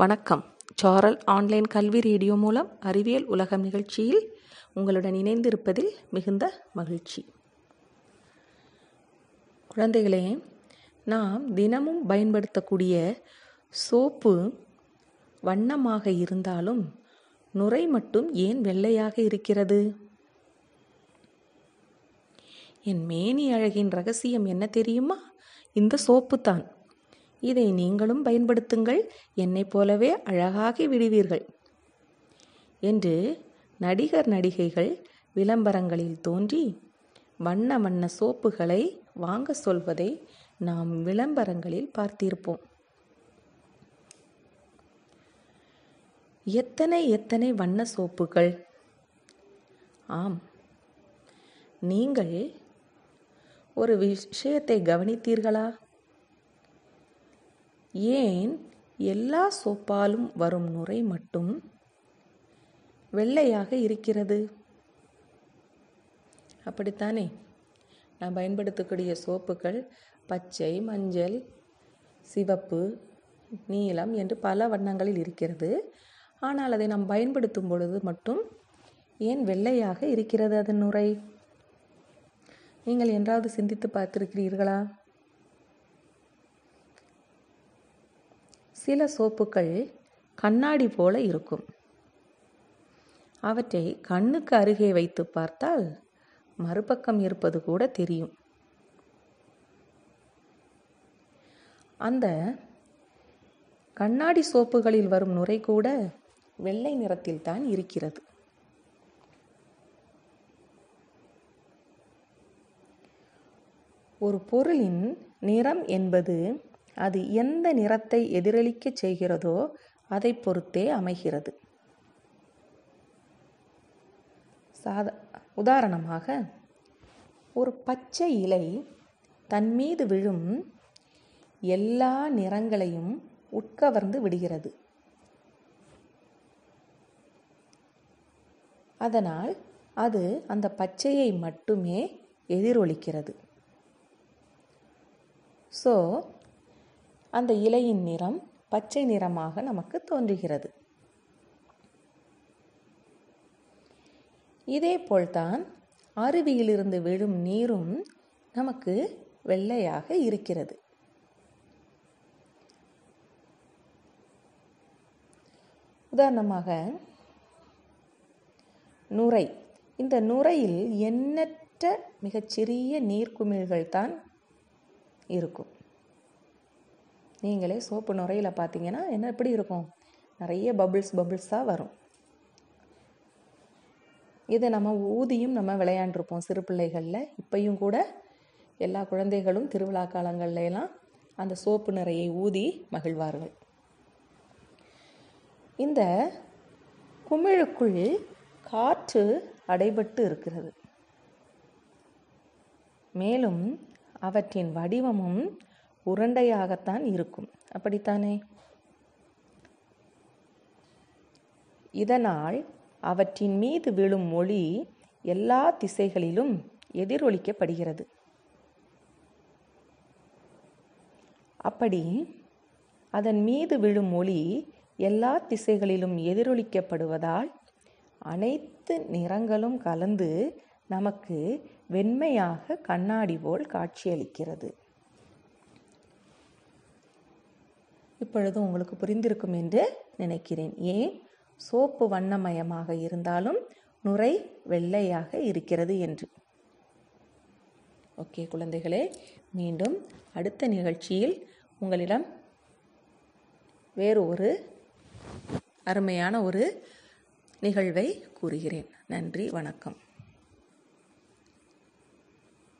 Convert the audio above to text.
வணக்கம். சாரல் ஆன்லைன் கல்வி ரேடியோ மூலம் அறிவியல் உலகம் நிகழ்ச்சியில் உங்களுடன் இணைந்திருப்பதில் மிகுந்த மகிழ்ச்சி. குழந்தைகளே நாம் தினமும் பயன்படுத்தக்கூடிய சோப்பு வண்ணமாக இருந்தாலும் நுரை மட்டும் ஏன் வெள்ளையாக இருக்கிறது? என் மேனி அழகின் ரகசியம் என்ன தெரியுமா? இந்த சோப்பு தான் இதை நீங்களும் பயன்படுத்துங்கள். என்னைப் போலவே அழகாகி விடுவீர்கள். என்று நடிகர் நடிகைகள் விளம்பரங்களில் தோன்றி வண்ண வண்ண சோப்புகளை வாங்க சொல்வதை நாம் விளம்பரங்களில் பார்த்திருப்போம். எத்தனை எத்தனை வண்ண சோப்புகள்? ஆம். நீங்கள் ஒரு விஷயத்தை கவனித்தீர்களா? ஏன் எல்லா சோப்பாலும் வரும் நுரை மட்டும் வெள்ளையாக இருக்கிறது? அப்படித்தானே? நான் பயன்படுத்தக்கூடிய சோப்புகள் பச்சை மஞ்சள் சிவப்பு நீலம் என்று பல வண்ணங்களில் இருக்கிறது. ஆனால் அதை நாம் பயன்படுத்தும் பொழுது மட்டும் ஏன் வெள்ளையாக இருக்கிறது அதன் நுரை? நீங்கள் என்றாவது சிந்தித்து பார்த்திருக்கிறீர்களா? சில சோப்புகள் கண்ணாடி போல இருக்கும். அவற்றை கண்ணுக்கு அருகே வைத்து பார்த்தால் மறுபக்கம் இருப்பது கூட தெரியும். அந்த கண்ணாடி சோப்புகளில் வரும் நுரை கூட வெள்ளை நிறத்தில் தான் இருக்கிறது. ஒரு பொருளின் நிறம் என்பது அது எந்த நிறத்தை எதிரொலிக்கச் செய்கிறதோ அதை பொறுத்தே அமைகிறது. சாத உதாரணமாக ஒரு பச்சை இலை தன் மீது விழும் எல்லா நிறங்களையும் உட்கவர்ந்து விடுகிறது. அதனால் அது அந்த பச்சையை மட்டுமே எதிரொலிக்கிறது. ஸோ அந்த இலையின் நிறம் பச்சை நிறமாக நமக்கு தோன்றுகிறது. இதேபோல்தான் அருவியிலிருந்து விழும் நீரும் நமக்கு வெள்ளையாக இருக்கிறது. உதாரணமாக நுரை. இந்த நுரையில் எண்ணற்ற மிகச்சிறிய நீர்க்குமிழ்கள் தான் இருக்கும். நீங்களே சோப்பு நுரையில் பார்த்தீங்கன்னா என்ன எப்படி இருக்கும்? நிறைய பபிள்ஸ் பபிள்ஸாக வரும். இதை நம்ம ஊதியும் நம்ம விளையாண்டுருப்போம் சிறு பிள்ளைகளில். இப்பையும் கூட எல்லா குழந்தைகளும் திருவிழா காலங்கள்லாம் அந்த சோப்பு நிறையை ஊதி மகிழ்வார்கள். இந்த குமிழுக்குள் காற்று அடைபட்டு இருக்கிறது. மேலும் அவற்றின் வடிவமும் உருண்டையாகத்தான் இருக்கும். அப்படித்தானே? இதனால் அவற்றின் மீது விழும் ஒளி எல்லா திசைகளிலும் எதிரொலிக்கப்படுகிறது. அப்படி அதன் மீது விழும் ஒளி எல்லா திசைகளிலும் எதிரொலிக்கப்படுவதால் அனைத்து நிறங்களும் கலந்து நமக்கு வெண்மையாக கண்ணாடி போல் காட்சியளிக்கிறது. இப்பொழுது உங்களுக்கு புரிந்திருக்கும் என்று நினைக்கிறேன். ஏன்? சோப்பு வண்ணமயமாக இருந்தாலும் நுரை வெள்ளையாக இருக்கிறது என்று. ஓகே குழந்தைகளே மீண்டும் அடுத்த நிகழ்ச்சியில் உங்களிடம் வேறு ஒரு அருமையான ஒரு நிகழ்வை கூறுகிறேன். நன்றி வணக்கம்.